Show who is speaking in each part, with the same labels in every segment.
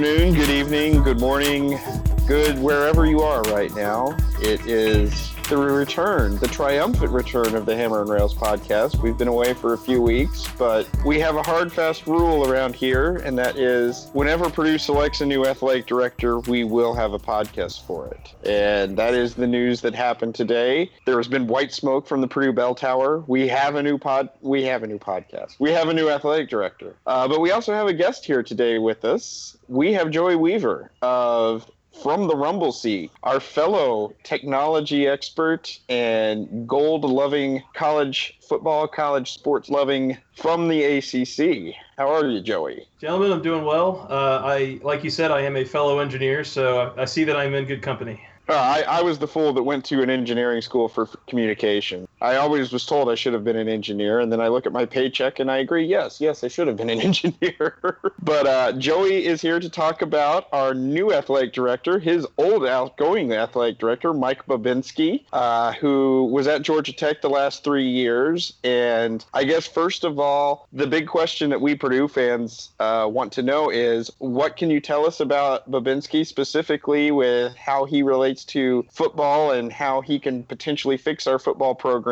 Speaker 1: Good afternoon, good evening, good morning, good wherever you are right now. It is the return, the triumphant return of the Hammer and Rails podcast. We've been away for a few weeks, but we have a hard, fast rule around here, and that is whenever Purdue selects a new athletic director, we will have a podcast for it. And that is the news that happened today. There has been white smoke from the Purdue Bell Tower. We have a new pod. We have a new podcast. We have a new athletic director. Uh, but we also have a guest here today with us. We have Joey Weaver of from the Rumble Seat, our fellow technology expert and gold loving college football, college sports loving from the ACC. How are you, Joey?
Speaker 2: Gentlemen, I'm doing well. Uh, I, like you said, I am a fellow engineer, so I see that I'm in good company.
Speaker 1: Uh, I, I was the fool that went to an engineering school for communication. I always was told I should have been an engineer, and then I look at my paycheck and I agree, yes, yes, I should have been an engineer. but uh, Joey is here to talk about our new athletic director, his old outgoing athletic director, Mike Bobinski, uh, who was at Georgia Tech the last three years. And I guess, first of all, the big question that we Purdue fans uh, want to know is what can you tell us about Bobinski specifically with how he relates to football and how he can potentially fix our football program,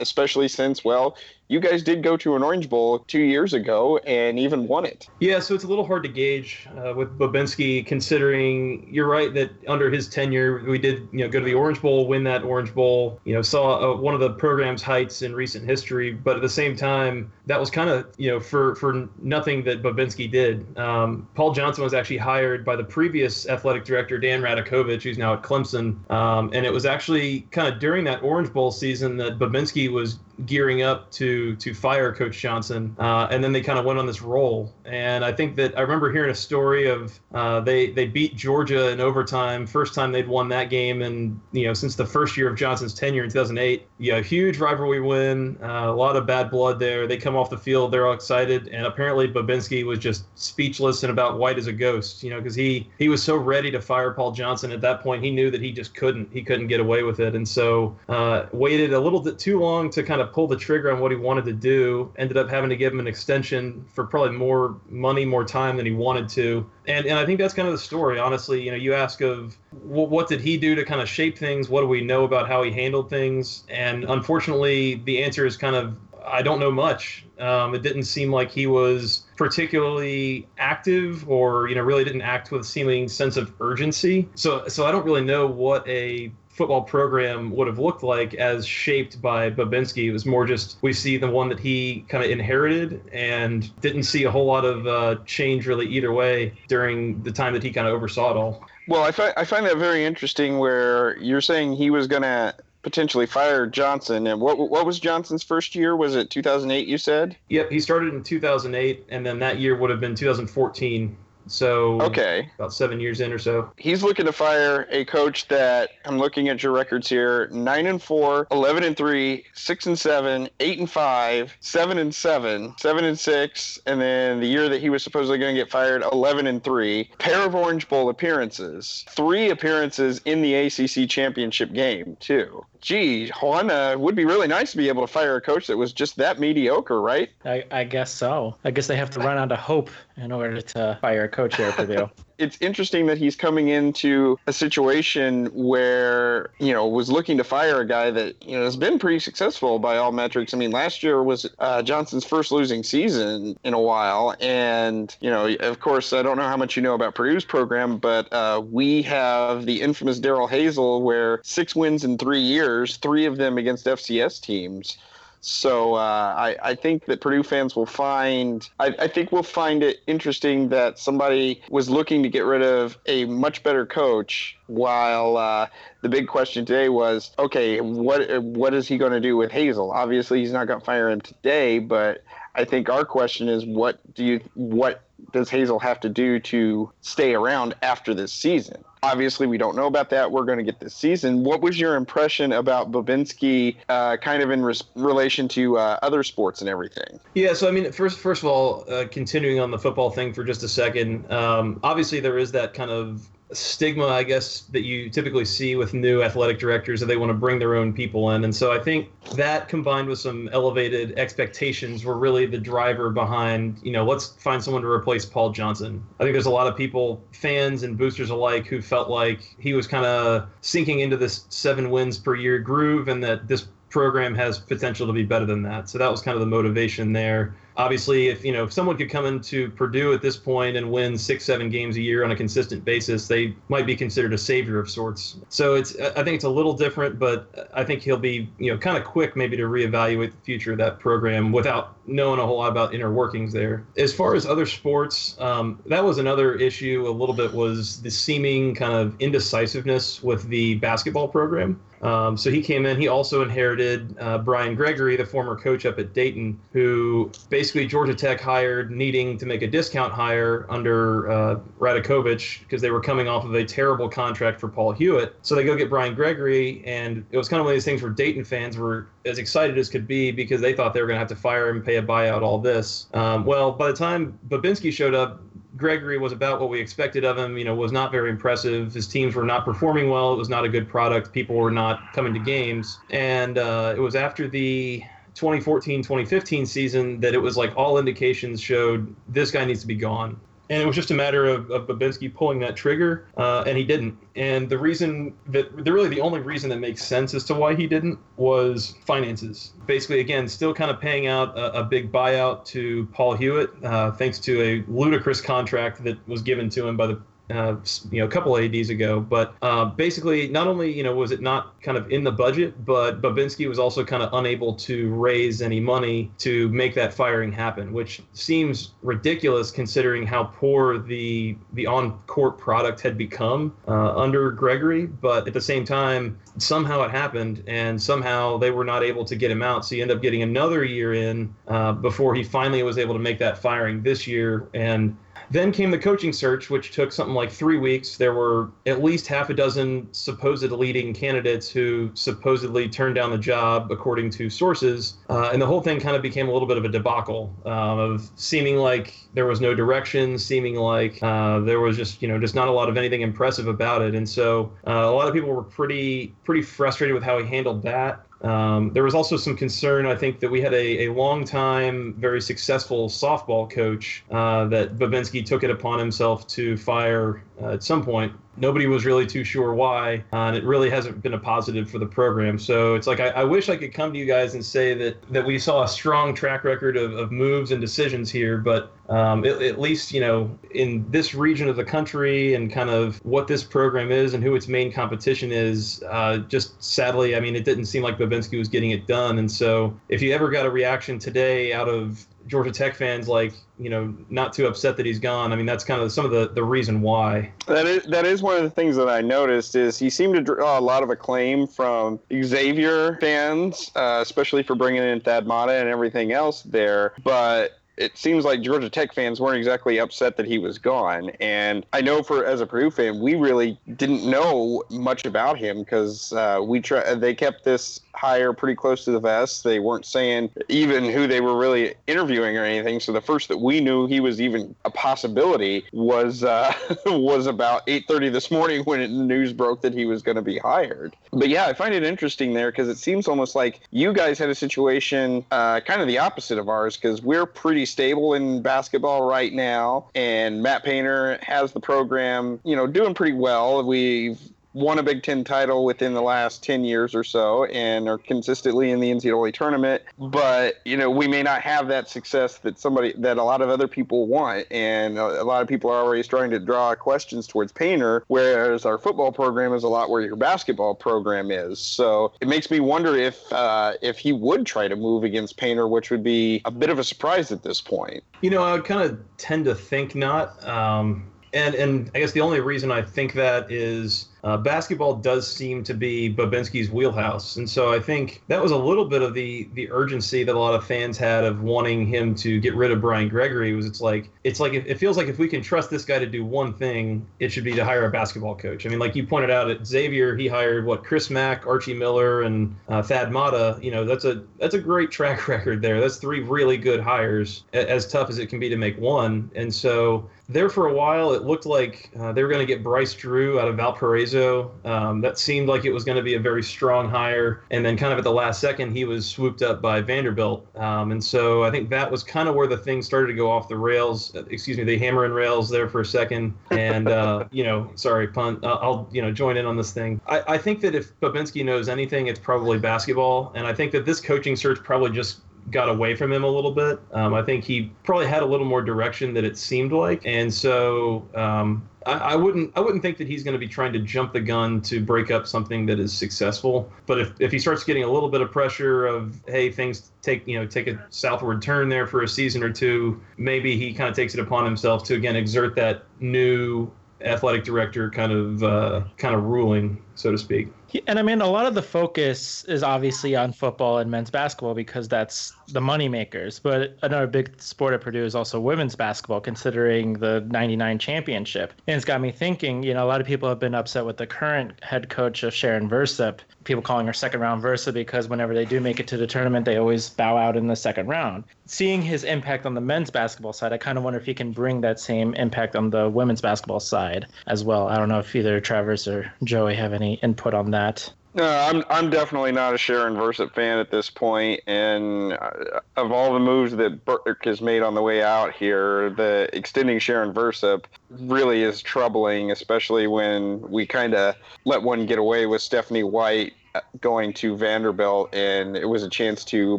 Speaker 1: especially since, well, you guys did go to an Orange Bowl two years ago and even won it.
Speaker 2: Yeah, so it's a little hard to gauge uh, with Bobinski, considering you're right that under his tenure we did you know go to the Orange Bowl, win that Orange Bowl, you know saw uh, one of the program's heights in recent history, but at the same time that was kind of you know for for nothing that Bobinski did. Um, Paul Johnson was actually hired by the previous athletic director Dan Radakovich, who's now at Clemson, um, and it was actually kind of during that Orange Bowl season that Bobinski was gearing up to to fire Coach Johnson, uh, and then they kind of went on this roll. And I think that I remember hearing a story of uh, they they beat Georgia in overtime, first time they'd won that game, and you know since the first year of Johnson's tenure in 2008. Yeah, huge rivalry win, uh, a lot of bad blood there. They come off the field, they're all excited, and apparently Bobinski was just speechless and about white as a ghost, you know, because he he was so ready to fire Paul Johnson at that point. He knew that he just couldn't he couldn't get away with it, and so uh, waited a little bit too long to kind of pull the trigger on what he wanted to do. Ended up having to give him an extension for probably more money, more time than he wanted to. And and I think that's kind of the story. Honestly, you know, you ask of what did he do to kind of shape things? What do we know about how he handled things? And unfortunately, the answer is kind of I don't know much. Um, it didn't seem like he was particularly active, or you know, really didn't act with a seeming sense of urgency. So, so I don't really know what a football program would have looked like as shaped by Bobinski. It was more just we see the one that he kind of inherited and didn't see a whole lot of uh, change really either way during the time that he kind of oversaw it all.
Speaker 1: Well, I find I find that very interesting. Where you're saying he was going to potentially fire Johnson, and what what was Johnson's first year? Was it 2008? You said.
Speaker 2: Yep, he started in 2008, and then that year would have been 2014 so
Speaker 1: okay,
Speaker 2: about seven years in or so.
Speaker 1: He's looking to fire a coach that I'm looking at your records here: nine and four, 11 and three, six and seven, eight and five, seven and seven, seven and six, and then the year that he was supposedly going to get fired, 11 and three. Pair of Orange Bowl appearances, three appearances in the ACC championship game too gee, Juan, uh, would be really nice to be able to fire a coach that was just that mediocre, right?
Speaker 3: I, I guess so. I guess they have to run out of hope in order to fire a coach here at Purdue.
Speaker 1: it's interesting that he's coming into a situation where you know was looking to fire a guy that you know has been pretty successful by all metrics. I mean, last year was uh, Johnson's first losing season in a while, and you know, of course, I don't know how much you know about Purdue's program, but uh, we have the infamous Darrell Hazell, where six wins in three years, three of them against FCS teams. So uh, I, I think that Purdue fans will find I, I think we'll find it interesting that somebody was looking to get rid of a much better coach while uh, the big question today was okay what what is he going to do with Hazell? Obviously he's not going to fire him today, but I think our question is what do you what does Hazell have to do to stay around after this season? Obviously, we don't know about that. We're going to get this season. What was your impression about Bobinski, uh, kind of in res- relation to uh, other sports and everything?
Speaker 2: Yeah, so I mean, first, first of all, uh, continuing on the football thing for just a second. Um, obviously, there is that kind of stigma, I guess, that you typically see with new athletic directors that they want to bring their own people in. And so I think that combined with some elevated expectations were really the driver behind, you know, let's find someone to replace Paul Johnson. I think there's a lot of people, fans and boosters alike, who felt like he was kind of sinking into this seven wins per year groove and that this program has potential to be better than that. So that was kind of the motivation there obviously if you know if someone could come into Purdue at this point and win six seven games a year on a consistent basis they might be considered a savior of sorts so it's I think it's a little different but I think he'll be you know kind of quick maybe to reevaluate the future of that program without knowing a whole lot about inner workings there as far as other sports um, that was another issue a little bit was the seeming kind of indecisiveness with the basketball program um, so he came in. He also inherited uh, Brian Gregory, the former coach up at Dayton, who basically Georgia Tech hired needing to make a discount hire under uh, Radakovich because they were coming off of a terrible contract for Paul Hewitt. So they go get Brian Gregory, and it was kind of one of these things where Dayton fans were as excited as could be because they thought they were going to have to fire him, pay a buyout, all this. Um, well, by the time Bobinski showed up, Gregory was about what we expected of him. You know, was not very impressive. His teams were not performing well. It was not a good product. People were not coming to games, and uh, it was after the 2014-2015 season that it was like all indications showed this guy needs to be gone and it was just a matter of, of Bobinski pulling that trigger, uh, and he didn't. And the reason that, the really the only reason that makes sense as to why he didn't was finances. Basically, again, still kind of paying out a, a big buyout to Paul Hewitt, uh, thanks to a ludicrous contract that was given to him by the uh, you know, a couple of ads ago. But uh, basically, not only you know was it not kind of in the budget, but Bobinski was also kind of unable to raise any money to make that firing happen, which seems ridiculous considering how poor the the on court product had become uh, under Gregory. But at the same time, somehow it happened, and somehow they were not able to get him out. So you end up getting another year in uh, before he finally was able to make that firing this year and then came the coaching search, which took something like three weeks. There were at least half a dozen supposed leading candidates who supposedly turned down the job, according to sources. Uh, and the whole thing kind of became a little bit of a debacle um, of seeming like there was no direction, seeming like uh, there was just, you know, just not a lot of anything impressive about it. And so uh, a lot of people were pretty, pretty frustrated with how he handled that. Um, there was also some concern, I think, that we had a, a long time, very successful softball coach uh, that Bobinski took it upon himself to fire uh, at some point nobody was really too sure why, uh, and it really hasn't been a positive for the program. So it's like I, I, wish I could come to you guys and say that that we saw a strong track record of, of moves and decisions here, but um, at least you know in this region of the country and kind of what this program is and who its main competition is, uh, just sadly, I mean, it didn't seem like Bobinski was getting it done. And so if you ever got a reaction today out of Georgia Tech fans like you know not too upset that he's gone. I mean that's kind of some of the the reason why.
Speaker 1: That is that is one of the things that I noticed is he seemed to draw a lot of acclaim from Xavier fans, uh, especially for bringing in Thad Matta and everything else there. But it seems like Georgia Tech fans weren't exactly upset that he was gone. And I know for as a Purdue fan, we really didn't know much about him because uh, we try, they kept this hire pretty close to the vest. They weren't saying even who they were really interviewing or anything. So the first that we knew he was even a possibility was uh, was about 8:30 this morning when the news broke that he was going to be hired. But yeah, I find it interesting there because it seems almost like you guys had a situation uh, kind of the opposite of ours because we're pretty stable in basketball right now, and Matt Painter has the program, you know, doing pretty well. We've won a Big Ten title within the last 10 years or so and are consistently in the NCAA tournament. But, you know, we may not have that success that somebody, that a lot of other people want. And a, lot of people are already starting to draw questions towards Painter, whereas our football program is a lot where your basketball program is. So it makes me wonder if, uh, if he would try to move against Painter, which would be a bit of a surprise at this point.
Speaker 2: You know, I would kind of tend to think not. Um, and, and I guess the only reason I think that is uh, basketball does seem to be Bobinski's wheelhouse, and so I think that was a little bit of the the urgency that a lot of fans had of wanting him to get rid of Brian Gregory. Was it's like it's like it feels like if we can trust this guy to do one thing, it should be to hire a basketball coach. I mean, like you pointed out at Xavier, he hired what Chris Mack, Archie Miller, and uh, Thad Matta. You know, that's a that's a great track record there. That's three really good hires, as tough as it can be to make one. And so there for a while, it looked like uh, they were going to get Bryce Drew out of Valparaiso. Um, that seemed like it was going to be a very strong hire. And then, kind of at the last second, he was swooped up by Vanderbilt. Um, and so I think that was kind of where the thing started to go off the rails. Uh, excuse me, the hammer and rails there for a second. And, uh, you know, sorry, punt. Uh, I'll, you know, join in on this thing. I, I think that if Bobinski knows anything, it's probably basketball. And I think that this coaching search probably just got away from him a little bit. Um, I think he probably had a little more direction than it seemed like, and so um, I, I, wouldn't I wouldn't think that he's going to be trying to jump the gun to break up something that is successful. But if, if he starts getting a little bit of pressure of hey things take you know take a southward turn there for a season or two, maybe he kind of takes it upon himself to again exert that new athletic director kind of uh, kind of ruling, so to speak.
Speaker 3: And I mean, a lot of the focus is obviously on football and men's basketball because that's the money makers. But another big sport at Purdue is also women's basketball, considering the 99 championship. And it's got me thinking, you know, a lot of people have been upset with the current head coach of Sharon Versyp, people calling her second round Versa because whenever they do make it to the tournament, they always bow out in the second round. Seeing his impact on the men's basketball side, I kind of wonder if he can bring that same impact on the women's basketball side as well. I don't know if either Travis or Joey have any input on that.
Speaker 1: No, I'm I'm definitely not a Sharon Versyp fan at this point, and uh, of all the moves that Burke has made on the way out here, the extending Sharon Versyp really is troubling, especially when we kind of let one get away with Stephanie White uh, going to Vanderbilt, and it was a chance to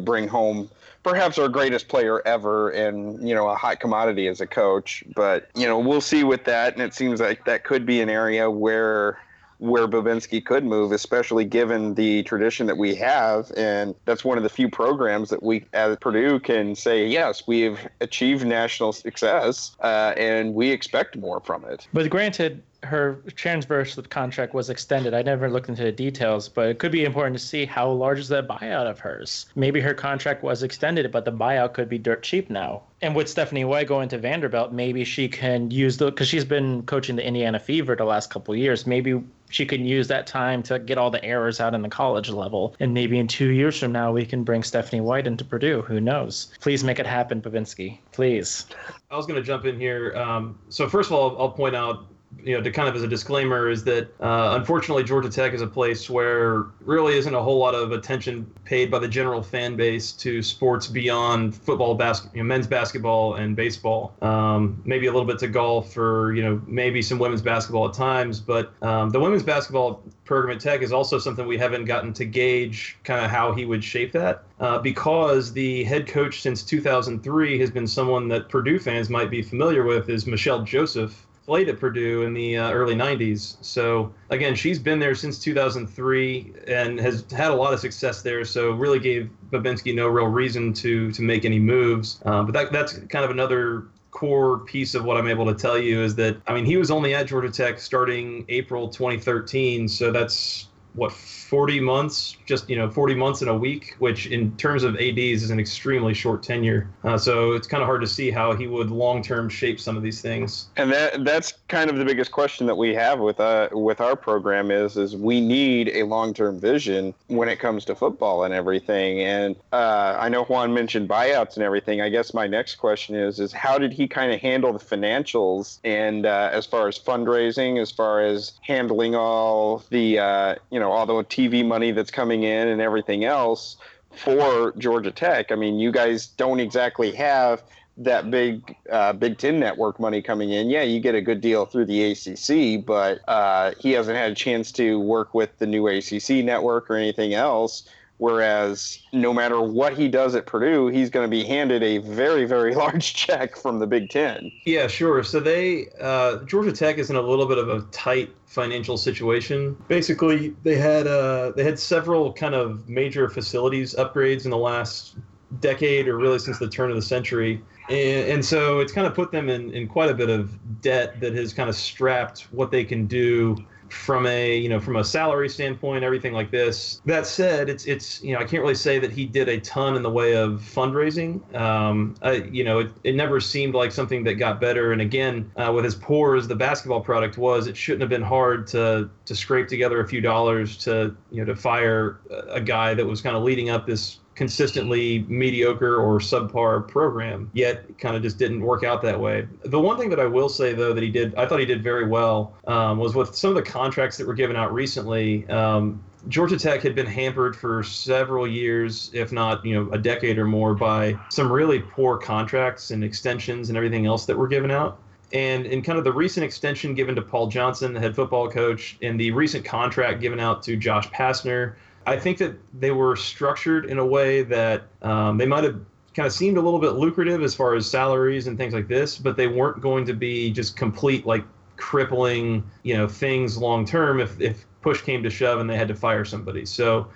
Speaker 1: bring home perhaps our greatest player ever and you know a hot commodity as a coach but you know we'll see with that and it seems like that could be an area where where Bobinski could move, especially given the tradition that we have. And that's one of the few programs that we at Purdue can say, yes, we've achieved national success uh, and we expect more from it.
Speaker 3: But granted, her transverse contract was extended. I never looked into the details, but it could be important to see how large is that buyout of hers. Maybe her contract was extended, but the buyout could be dirt cheap now. And with Stephanie White going to Vanderbilt, maybe she can use the because she's been coaching the Indiana Fever the last couple years. Maybe she can use that time to get all the errors out in the college level. And maybe in two years from now, we can bring Stephanie White into Purdue. Who knows? Please make it happen, Bobinski. Please.
Speaker 2: I was going to jump in here. Um, so first of all, I'll point out you know, to kind of as a disclaimer, is that uh, unfortunately Georgia Tech is a place where really isn't a whole lot of attention paid by the general fan base to sports beyond football, bas- you know, men's basketball, and baseball. Um, maybe a little bit to golf, or you know, maybe some women's basketball at times. But um, the women's basketball program at Tech is also something we haven't gotten to gauge kind of how he would shape that. Uh, because the head coach since 2003 has been someone that Purdue fans might be familiar with is MaChelle Joseph, played at Purdue in the uh, early 90s. So again, she's been there since 2003 and has had a lot of success there. So really gave Bobinski no real reason to to make any moves. Um, but that that's kind of another core piece of what I'm able to tell you is that I mean he was only at Georgia Tech starting April 2013. So that's what 40 months, just you know, 40 months in a week, which in terms of ads is an extremely short tenure. Uh, so it's kind of hard to see how he would long term shape some of these things.
Speaker 1: And that that's kind of the biggest question that we have with uh with our program is is we need a long term vision when it comes to football and everything. And uh, I know Juan mentioned buyouts and everything. I guess my next question is is how did he kind of handle the financials and uh, as far as fundraising, as far as handling all the uh, you know all the TV money that's coming in and everything else for Georgia Tech. I mean, you guys don't exactly have that big uh, Big Ten network money coming in. Yeah, you get a good deal through the ACC, but uh, he hasn't had a chance to work with the new ACC network or anything else. Whereas no matter what he does at Purdue, he's going to be handed a very, very large check from the Big Ten.
Speaker 2: Yeah, sure. So they uh, Georgia Tech is in a little bit of a tight financial situation. Basically, they had uh, they had several kind of major facilities upgrades in the last decade, or really since the turn of the century. And, and so it's kind of put them in, in quite a bit of debt that has kind of strapped what they can do from a you know from a salary standpoint, everything like this. That said, it's it's you know I can't really say that he did a ton in the way of fundraising. Um, I, you know, it, it never seemed like something that got better. And again, uh, with as poor as the basketball product was, it shouldn't have been hard to to scrape together a few dollars to you know to fire a guy that was kind of leading up this consistently mediocre or subpar program, yet kind of just didn't work out that way. The one thing that I will say, though, that he did, I thought he did very well, um, was with some of the contracts that were given out recently. Um, Georgia Tech had been hampered for several years, if not, you know, a decade or more, by some really poor contracts and extensions and everything else that were given out. And in kind of the recent extension given to Paul Johnson, the head football coach, and the recent contract given out to Josh Pastner, I think that they were structured in a way that um, they might have kind of seemed a little bit lucrative as far as salaries and things like this, but they weren't going to be just complete like crippling, you know, things long term if if push came to shove and they had to fire somebody. So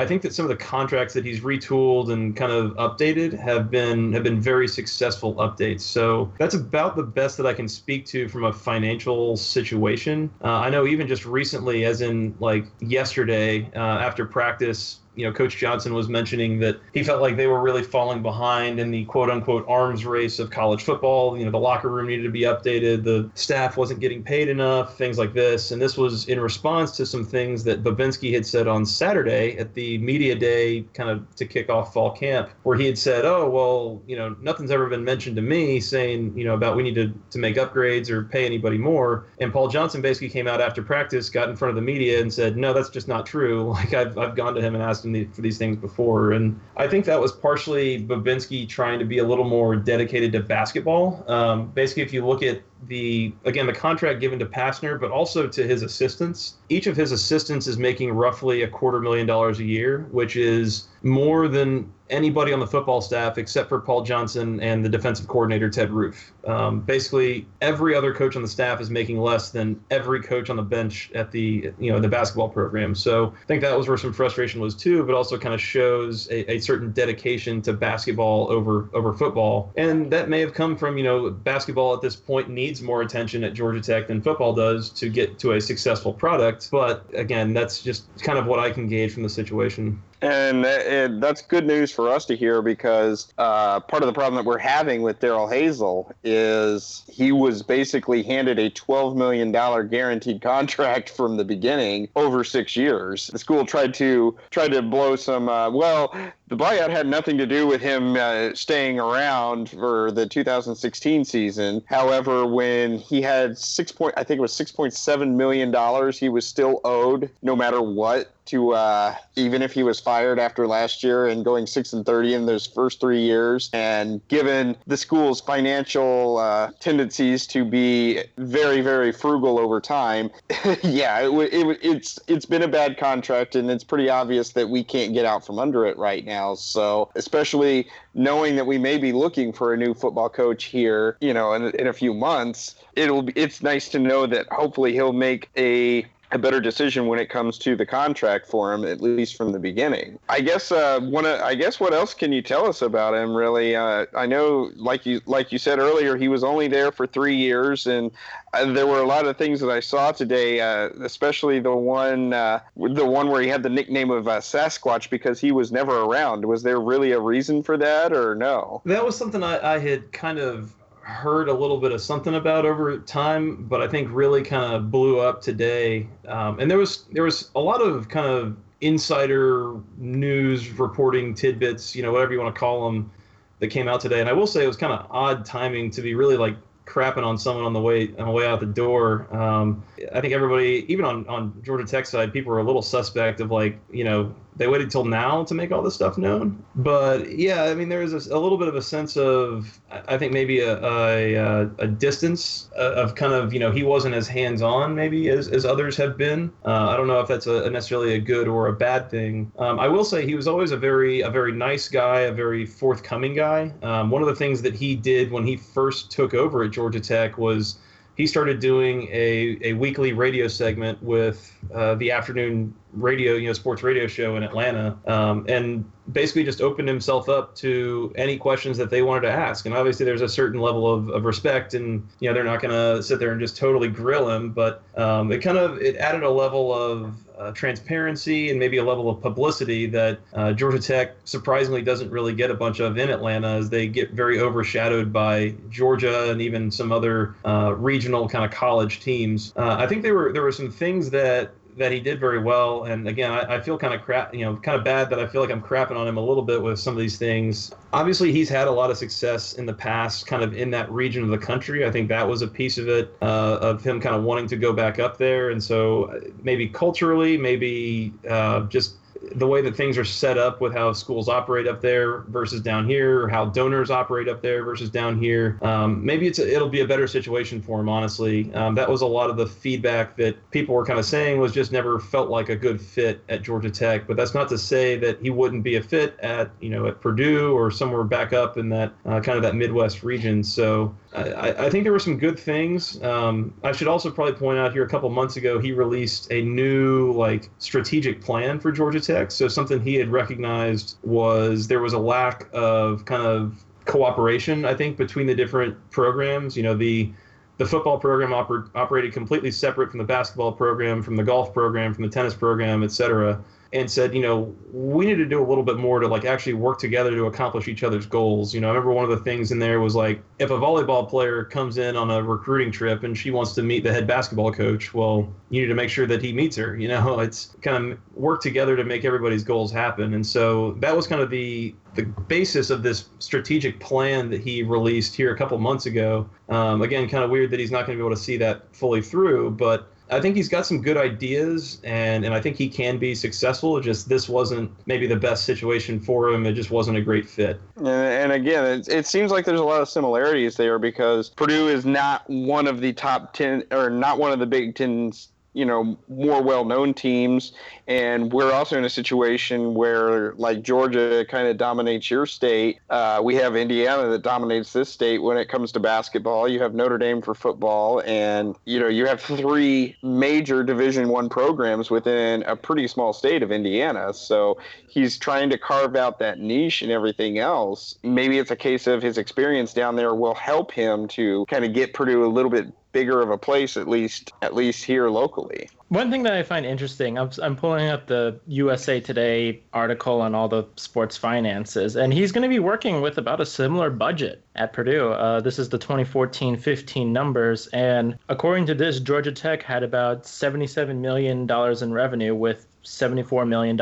Speaker 2: I think that some of the contracts that he's retooled and kind of updated have been have been very successful updates. So that's about the best that I can speak to from a financial situation. Uh, I know even just recently, as in like yesterday uh, after practice, you know, Coach Johnson was mentioning that he felt like they were really falling behind in the quote unquote arms race of college football. You know, the locker room needed to be updated, the staff wasn't getting paid enough, things like this. And this was in response to some things that Bobinski had said on Saturday at the media day, kind of to kick off fall camp, where he had said, Oh, well, you know, nothing's ever been mentioned to me saying, you know, about we need to, to make upgrades or pay anybody more. And Paul Johnson basically came out after practice, got in front of the media and said, No, that's just not true. Like I've, I've gone to him and asked the, for these things before. And I think that was partially Bobinski trying to be a little more dedicated to basketball. Um, basically, if you look at the again the contract given to Pastner, but also to his assistants. Each of his assistants is making roughly a quarter million dollars a year, which is more than anybody on the football staff except for Paul Johnson and the defensive coordinator Ted Roof. Um, basically, every other coach on the staff is making less than every coach on the bench at the you know the basketball program. So I think that was where some frustration was too, but also kind of shows a, a certain dedication to basketball over over football, and that may have come from you know basketball at this point needs needs more attention at Georgia Tech than football does to get to a successful product. But again, that's just kind of what I can gauge from the situation.
Speaker 1: And that's good news for us to hear because uh, part of the problem that we're having with Darrell Hazell is he was basically handed a $12 million guaranteed contract from the beginning over six years. The school tried to tried to blow some. Uh, well, the buyout had nothing to do with him uh, staying around for the 2016 season. However, when he had six point, I think it was 6.7 million dollars, he was still owed no matter what to uh, even if he was fired after last year and going six and thirty in those first three years, and given the school's financial uh, tendencies to be very very frugal over time, yeah, it, it, it's it's been a bad contract, and it's pretty obvious that we can't get out from under it right now. So especially knowing that we may be looking for a new football coach here, you know, in, in a few months, it'll it's nice to know that hopefully he'll make a a better decision when it comes to the contract for him, at least from the beginning. I guess uh, one. I guess what else can you tell us about him? Really, uh, I know, like you like you said earlier, he was only there for three years, and uh, there were a lot of things that I saw today, uh, especially the one uh, the one where he had the nickname of uh, Sasquatch because he was never around. Was there really a reason for that, or no?
Speaker 2: That was something I, I had kind of heard a little bit of something about over time, but I think really kind of blew up today. Um, and there was there was a lot of kind of insider news reporting tidbits, you know, whatever you want to call them, that came out today. And I will say it was kind of odd timing to be really like crapping on someone on the way on the way out the door. Um, I think everybody, even on on Georgia Tech side, people were a little suspect of like, you know, they waited till now to make all this stuff known. But yeah, I mean, there is a, a little bit of a sense of, I think maybe a, a, a distance uh, of kind of, you know, he wasn't as hands on maybe as, as others have been. Uh, I don't know if that's a, necessarily a good or a bad thing. Um, I will say he was always a very, a very nice guy, a very forthcoming guy. Um, one of the things that he did when he first took over at Georgia Tech was he started doing a, a weekly radio segment with uh, the afternoon radio, you know, sports radio show in Atlanta. Um, and basically just opened himself up to any questions that they wanted to ask. And obviously, there's a certain level of, of respect, and you know they're not going to sit there and just totally grill him. But um, it kind of it added a level of uh, transparency and maybe a level of publicity that uh, Georgia Tech surprisingly doesn't really get a bunch of in Atlanta, as they get very overshadowed by Georgia and even some other uh, regional kind of college teams. Uh, I think there were there were some things that that he did very well. And again, I, I, feel kind of crap, you know, kind of bad that I feel like I'm crapping on him a little bit with some of these things. Obviously, he's had a lot of success in the past, kind of in that region of the country. I think that was a piece of it, uh, of him kind of wanting to go back up there. And so uh, maybe culturally, maybe uh, just the way that things are set up with how schools operate up there versus down here, or how donors operate up there versus down here. Um, maybe it's a, it'll be a better situation for him. Honestly, um, that was a lot of the feedback that people were kind of saying was just never felt like a good fit at Georgia Tech. But that's not to say that he wouldn't be a fit at you know at Purdue or somewhere back up in that uh, kind of that Midwest region. So I, I, think there were some good things. Um, I should also probably point out here a couple months ago he released a new like strategic plan for Georgia Tech. So something he had recognized was there was a lack of kind of cooperation. I think between the different programs. You know the the football program oper- operated completely separate from the basketball program, from the golf program, from the tennis program, et cetera and said, you know, we need to do a little bit more to like actually work together to accomplish each other's goals. You know, I remember one of the things in there was like if a volleyball player comes in on a recruiting trip and she wants to meet the head basketball coach, well, you need to make sure that he meets her. You know, it's kind of work together to make everybody's goals happen. And so that was kind of the the basis of this strategic plan that he released here a couple months ago. Um, again, kind of weird that he's not going to be able to see that fully through, but I think he's got some good ideas, and and I think he can be successful. Just this wasn't maybe the best situation for him. It just wasn't a great fit.
Speaker 1: And, and again, it, it seems like there's a lot of similarities there because Purdue is not one of the top ten or not one of the Big Ten's you know more well-known teams. And we're also in a situation where like georgia kind of dominates your state. Uh, we have indiana that dominates this state when it comes to basketball. You have notre dame for football. And you know you have three major division one programs within a pretty small state of indiana. So he's trying to carve out that niche and everything else. Maybe it's a case of his experience down there will help him to kind of get purdue a little bit bigger of a place at least at least here locally.
Speaker 3: One thing that i find interesting I'm, I'm pulling up the usa today article on all the sports finances and he's going to be working with about a similar budget at purdue. Uh, this is the 2014-15 numbers and according to this georgia tech had about $77 million in revenue with $74 million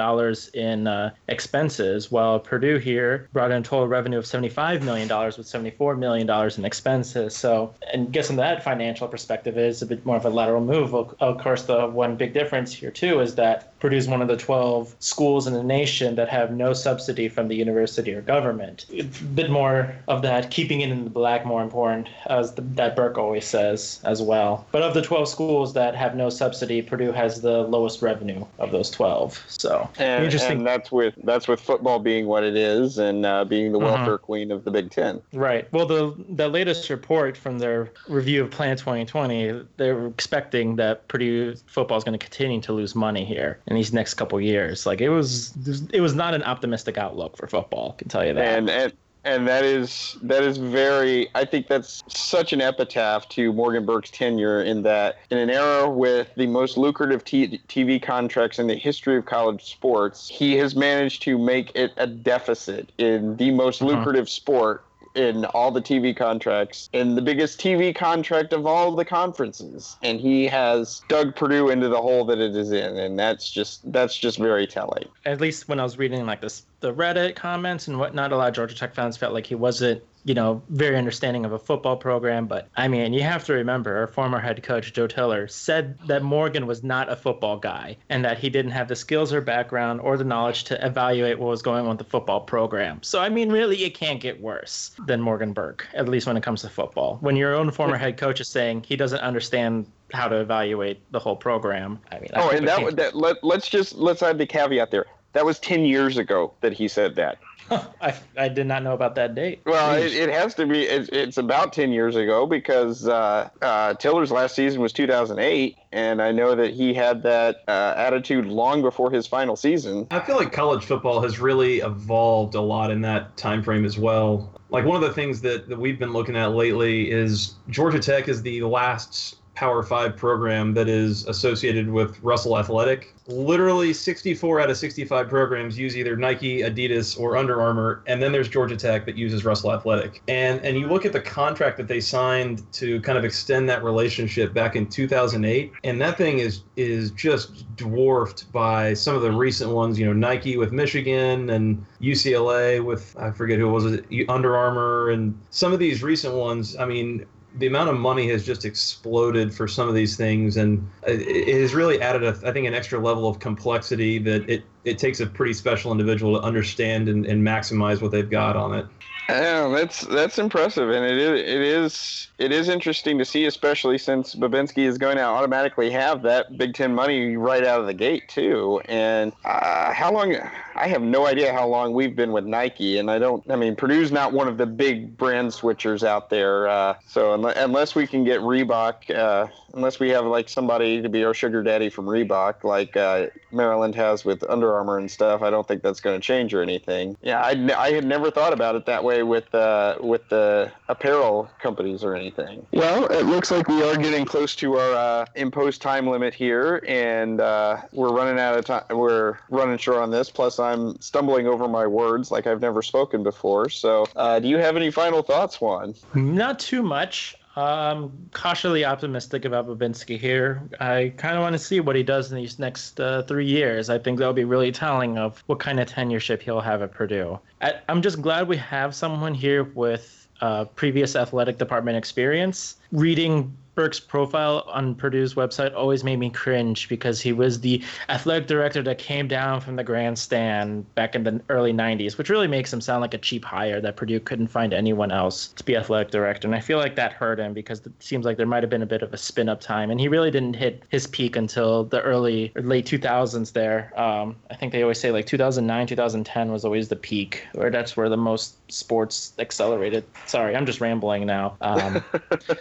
Speaker 3: in uh, expenses, while Purdue here brought in a total revenue of $75 million with $74 million in expenses. So, and guessing that financial perspective is a bit more of a lateral move. Of course, the one big difference here, too, is that Purdue is one of the 12 schools in the nation that have no subsidy from the university or government. It's a bit more of that, keeping it in the black more important, as the, that Burke always says as well. But of the 12 schools that have no subsidy, Purdue has the lowest revenue of those 12. So
Speaker 1: and, interesting. And that's with that's with football being what it is and uh, being the welfare uh-huh. queen of the Big Ten.
Speaker 3: Right. Well, the the latest report from their review of Plan 2020, they're expecting that Purdue football is going to continue to lose money here in these next couple years. Like it was, it was not an optimistic outlook for football. I can tell you that.
Speaker 1: And and and that is that is very i think that's such an epitaph to morgan burke's tenure in that in an era with the most lucrative t- tv contracts in the history of college sports he has managed to make it a deficit in the most uh-huh. lucrative sport in all the TV contracts in the biggest TV contract of all the conferences. And he has dug Purdue into the hole that it is in. And that's just that's just very telling.
Speaker 3: At least when I was reading like this the Reddit comments and whatnot, a lot of Georgia Tech fans felt like he wasn't you know, very understanding of a football program. But I mean, you have to remember our former head coach, Joe Tiller, said that Morgan was not a football guy and that he didn't have the skills or background or the knowledge to evaluate what was going on with the football program. So, I mean, really, it can't get worse than Morgan Burke, at least when it comes to football. When your own former head coach is saying he doesn't understand how to evaluate the whole program. I mean,
Speaker 1: oh, and that, that let, let's just let's add the caveat there that was 10 years ago that he said that.
Speaker 3: I, I did not know about that date.
Speaker 1: Well, it, it, has to be. It, it's about ten years ago because uh, uh, Tiller's last season was 2008, and I know that he had that uh, attitude long before his final season.
Speaker 2: I feel like college football has really evolved a lot in that time frame as well. Like one of the things that, that we've been looking at lately is Georgia Tech is the last Power Five program that is associated with Russell Athletic. Literally 64 out of 65 programs use either Nike, Adidas, or Under Armour, and then there's Georgia Tech that uses Russell Athletic. And and you look at the contract that they signed to kind of extend that relationship back in 2008, and that thing is is just dwarfed by some of the recent ones. You know, Nike with Michigan and UCLA with I forget who was it, Under Armour, and some of these recent ones. I mean, the amount of money has just exploded for some of these things, and it has really added, a, I think, an extra level of complexity that it, it takes a pretty special individual to understand and, and maximize what they've got on it.
Speaker 1: Yeah, that's that's impressive, and it is it is it is interesting to see, especially since Bobinski is going to automatically have that Big Ten money right out of the gate too. And uh, how long? I have no idea how long we've been with Nike, and I don't. I mean, Purdue's not one of the big brand switchers out there, uh, so unless we can get Reebok. Uh, unless we have like somebody to be our sugar daddy from Reebok, like uh, Maryland has with Under Armour and stuff, I don't think that's going to change or anything. Yeah, I, I had never thought about it that way with uh, with the apparel companies or anything. Well, it looks like we are getting close to our uh, imposed time limit here, and uh, we're running out of time. We're running short on this. Plus, I'm stumbling over my words like I've never spoken before. So, uh, do you have any final thoughts, Juan?
Speaker 3: Not too much. I'm cautiously optimistic about Bobinski here. I kind of want to see what he does in these next uh, three years. I think that'll be really telling of what kind of tenureship he'll have at Purdue. I, I'm just glad we have someone here with uh, previous athletic department experience. Reading Burke's profile on Purdue's website always made me cringe because he was the athletic director that came down from the grandstand back in the early 90s, which really makes him sound like a cheap hire that Purdue couldn't find anyone else to be athletic director. And I feel like that hurt him because it seems like there might have been a bit of a spin up time. And he really didn't hit his peak until the early or late 2000s there. Um, I think they always say like 2009, 2010 was always the peak, or that's where the most sports accelerated. Sorry, I'm just rambling now. Um,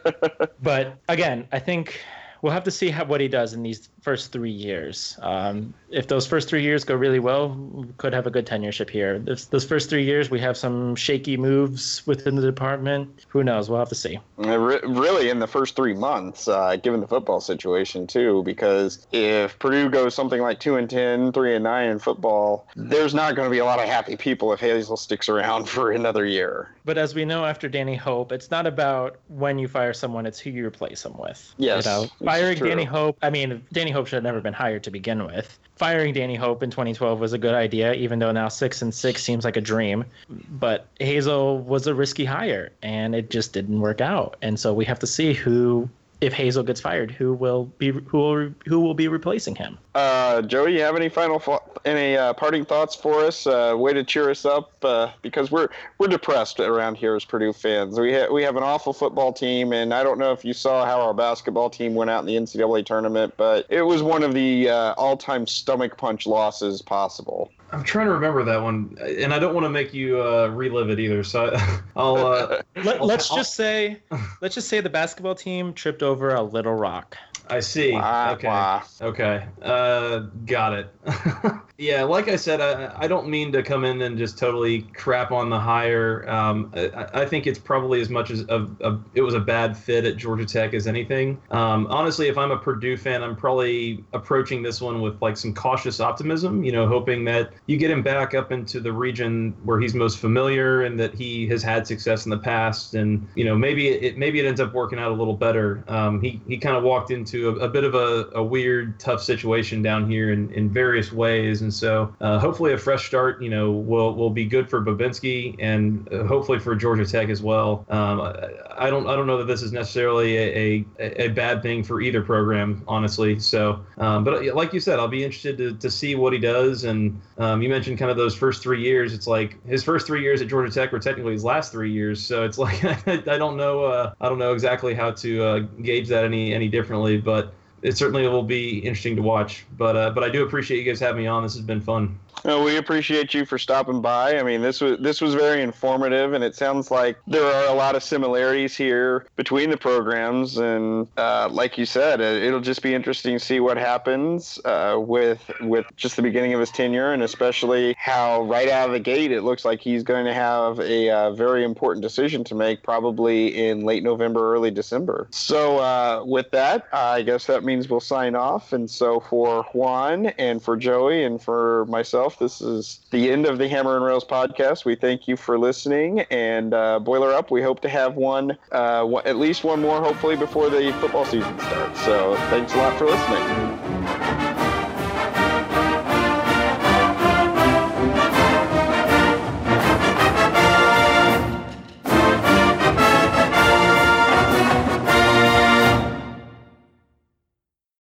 Speaker 3: but again, I think we'll have to see how, what he does in these first three years. Um, if those first three years go really well, we could have a good tenureship here. Those first three years, we have some shaky moves within the department. Who knows? We'll have to see.
Speaker 1: Really, in the first three months, uh, given the football situation too, because if Purdue goes something like two and 10, 3 and nine in football, there's not going to be a lot of happy people if Hazell sticks around for another year.
Speaker 3: But as we know after Danny Hope, it's not about when you fire someone; it's who you replace them with.
Speaker 1: Yes.
Speaker 3: You know, firing Danny Hope. I mean, Danny Hope should have never been hired to begin with. Firing Danny Hope in 2012 was a good idea, even though now six and six seems like a dream. But Hazell was a risky hire, and it just didn't work out. And so we have to see who if Hazell gets fired, who will be who will who will be replacing him?
Speaker 1: Uh, Joey, you have any final any uh, parting thoughts for us? Uh, way to cheer us up uh, because we're we're depressed around here as Purdue fans. We ha- we have an awful football team, and I don't know if you saw how our basketball team went out in the NCAA tournament, but it was one of the uh, all-time stomach punch losses possible.
Speaker 2: I'm trying to remember that one, and I don't want to make you uh, relive it either. So I'll. Uh,
Speaker 3: Let, us just say, let's just say the basketball team tripped over a little rock.
Speaker 2: I see. Wah, okay. Wah. Okay. Uh, got it. yeah, like I said, I, I don't mean to come in and just totally crap on the hire. Um, I, I think it's probably as much as a, a, it was a bad fit at Georgia Tech as anything. Um, honestly, if I'm a Purdue fan, I'm probably approaching this one with like some cautious optimism. You know, hoping that you get him back up into the region where he's most familiar and that he has had success in the past, and you know maybe it maybe it ends up working out a little better. Um, he he kind of walked into a, a bit of a, a, weird, tough situation down here in, in various ways, and so uh, hopefully a fresh start, you know, will will be good for Bobinski and uh, hopefully for Georgia Tech as well. Um, I don't I don't know that this is necessarily a, a, a bad thing for either program, honestly. So, um, but uh, like you said, I'll be interested to, to see what he does. And um, you mentioned kind of those first three years. It's like his first three years at Georgia Tech were technically his last three years. So it's like I don't know uh, I don't know exactly how to uh, gauge that any any differently, but it certainly will be interesting to watch. But uh, but I do appreciate you guys having me on. This has been fun.
Speaker 1: No, we appreciate you for stopping by. I mean, this was this was very informative, and it sounds like there are a lot of similarities here between the programs. And uh, like you said, it'll just be interesting to see what happens uh, with with just the beginning of his tenure, and especially how right out of the gate it looks like he's going to have a uh, very important decision to make, probably in late November, early December. So uh, with that, I guess that means we'll sign off. And so for Juan and for Joey and for myself, this is the end of the Hammer and Rails podcast. We thank you for listening. And uh, Boiler Up, we hope to have one, uh, at least one more, hopefully, before the football season starts. So thanks a lot for listening.